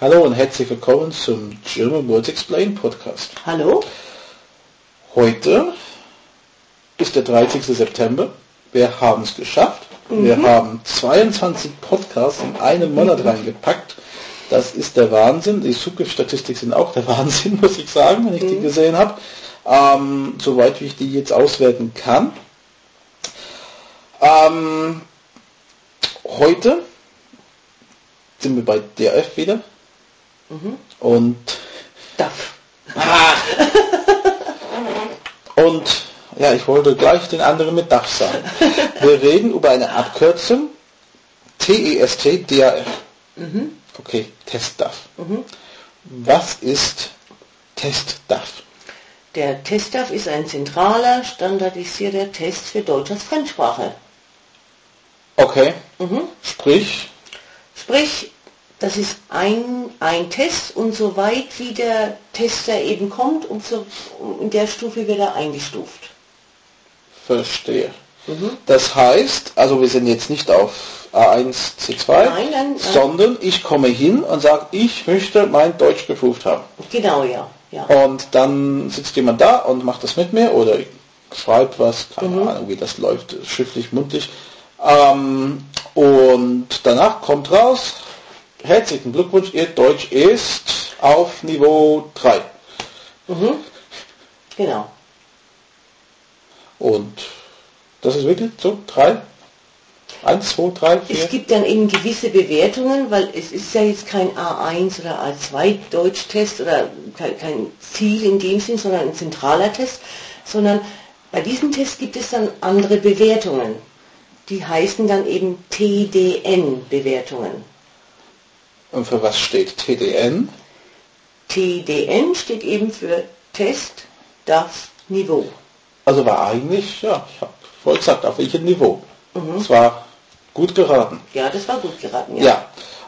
Hallo und herzlich willkommen zum German Words Explain Podcast. Hallo? Heute ist der 30. September. Wir haben es geschafft. Wir haben 22 Podcasts in einem Monat reingepackt. Das ist der Wahnsinn. Die Zugriffsstatistik sind auch der Wahnsinn, muss ich sagen, wenn ich die gesehen habe. Ähm, soweit wie ich die jetzt auswerten kann. Ähm, heute sind wir bei DRF wieder. Und Darf. Und ja, ich wollte gleich den anderen mit DAF sagen. Wir reden über eine Abkürzung TEST DAF. Okay, Test DAF. Was ist Test DAF? Der TestDAF ist ein zentraler, standardisierter Test für Deutsch als Fremdsprache. Okay, sprich, Sprich, das ist ein, ein Test und so weit wie der Tester eben kommt, und so, in der Stufe wird er eingestuft. verstehe. Das heißt, also wir sind jetzt nicht auf A1, C2, Nein, nein, nein. sondern ich komme hin und sage, ich möchte mein Deutsch geprüft haben. Genau, ja. ja. Und dann sitzt jemand da und macht das mit mir oder ich schreibe was, keine Ahnung, wie das läuft, schriftlich, mündlich. Ähm, und danach kommt raus, herzlichen Glückwunsch, Ihr Deutsch ist auf Niveau 3. Genau. Und das ist wirklich so, 3? 1, 2, 3, 4? Es gibt dann eben gewisse Bewertungen, weil es ist ja jetzt kein A1 oder A2 Deutschtest oder kein, kein Ziel in dem Sinn, sondern ein zentraler Test, sondern bei diesem Test gibt es dann andere Bewertungen. Die heißen dann eben TDN-Bewertungen. Und für was steht TDN? TDN steht eben für Test, das Niveau. Also war eigentlich, ja, ich habe voll gesagt, auf welchem Niveau. Es war gut geraten. Ja, das war gut geraten, ja.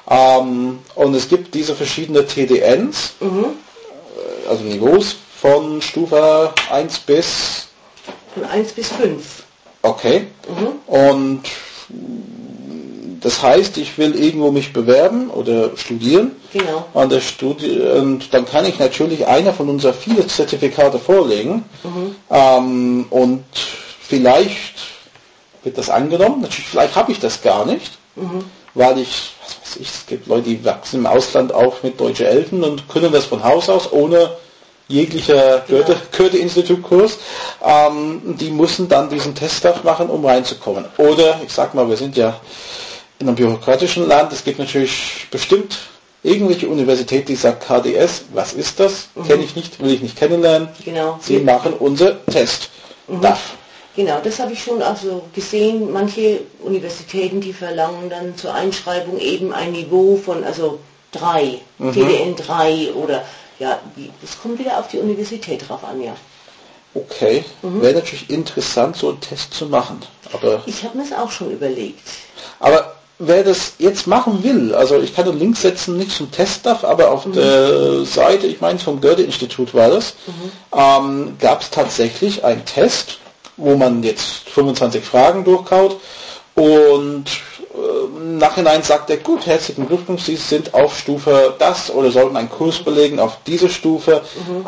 Ja. Ähm, und es gibt diese verschiedenen TDNs, äh, also Niveaus von Stufe 1 bis, Von 1 bis 5. okay. Und das heißt, ich will irgendwo mich bewerben oder studieren. Genau. An der Studie, und dann kann ich natürlich einer von unseren vier Zertifikate vorlegen. Ähm, und vielleicht wird das angenommen. Natürlich, vielleicht habe ich das gar nicht, weil ich, was weiß ich, es gibt Leute, die wachsen im Ausland auf mit deutschen Eltern und können das von Haus aus ohne jeglicher Goethe, Goethe-Institut-Kurs. Ähm, die müssen dann diesen Teststuff machen, um reinzukommen. Oder, ich sag mal, wir sind ja in einem bürokratischen Land. Es gibt natürlich bestimmt irgendwelche Universität, die sagt KDS, was ist das? Kenne ich nicht, will ich nicht kennenlernen. Genau. Sie machen unser Test. DAF. Genau, das habe ich schon also gesehen. Manche Universitäten, die verlangen dann zur Einschreibung eben ein Niveau von also 3, TDN 3 oder ja, das kommt wieder auf die Universität drauf an, ja. Okay, wäre natürlich interessant, so einen Test zu machen. Aber, Ich habe mir es auch schon überlegt. aber wer das jetzt machen will, also ich kann einen Link setzen, nicht zum Test darf, aber auf der Seite, ich meine vom Goethe-Institut war das, ähm, gab es tatsächlich einen Test, wo man jetzt 25 Fragen durchkaut und äh, im Nachhinein sagt er, gut, herzlichen Glückwunsch, Sie sind auf Stufe das oder sollten einen Kurs belegen auf diese Stufe.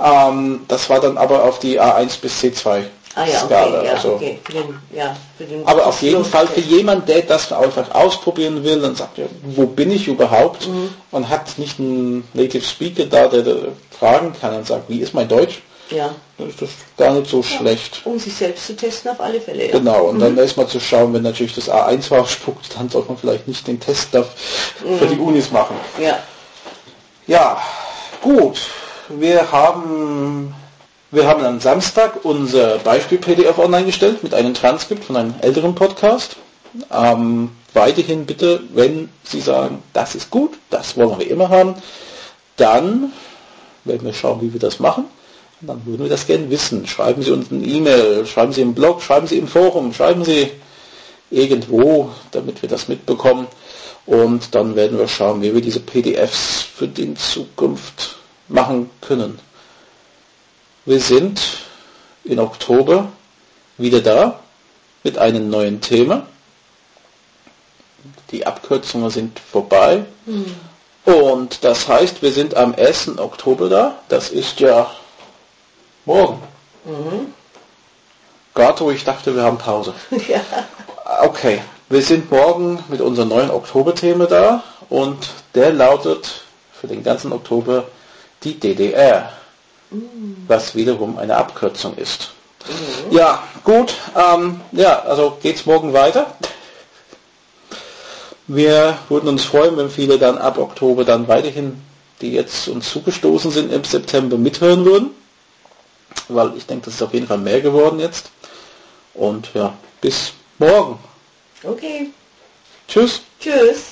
Ähm, das war dann aber auf die A1 bis C2 Ah ja, Skala. okay, ja, also. okay. Für den, ja, für den Aber auf jeden Fall für Test. jemand, der das einfach ausprobieren will und sagt, ja, wo bin ich überhaupt? Und hat nicht einen Native Speaker da, der fragen kann und sagt, wie ist mein Deutsch? Ja, Dann ist das gar nicht so schlecht. um sich selbst zu testen auf alle Fälle. Ja. Genau, und dann erstmal zu schauen, wenn natürlich das A1 rausspuckt, dann sollte man vielleicht nicht den Test da für die Unis machen. Ja, Ja, gut. Wir haben, wir haben am Samstag unser Beispiel-PDF online gestellt mit einem Transkript von einem älteren Podcast. Ähm, weiterhin bitte, wenn Sie sagen, das ist gut, das wollen wir immer haben, dann werden wir schauen, wie wir das machen. Und dann würden wir das gerne wissen. Schreiben Sie uns eine E-Mail, schreiben Sie im Blog, schreiben Sie im Forum, schreiben Sie irgendwo, damit wir das mitbekommen. Und dann werden wir schauen, wie wir diese PDFs für die Zukunft machen können. Wir sind in Oktober wieder da mit einem neuen Thema. Die Abkürzungen sind vorbei. Und das heißt, wir sind am 1. Oktober da. Das ist ja morgen. Mhm. Wo ich dachte, wir haben Pause. Ja. Okay, wir sind morgen mit unserem neuen Oktoberthema da und der lautet für den ganzen Oktober die DDR, mhm. Was wiederum eine Abkürzung ist. Mhm. Ja, gut, ähm, ja, also geht's morgen weiter. Wir würden uns freuen, wenn viele dann ab Oktober dann weiterhin, die jetzt uns zugestoßen sind im September, mithören würden. Weil ich denke, das ist auf jeden Fall mehr geworden jetzt. Und ja, bis morgen. Okay. Tschüss. Tschüss.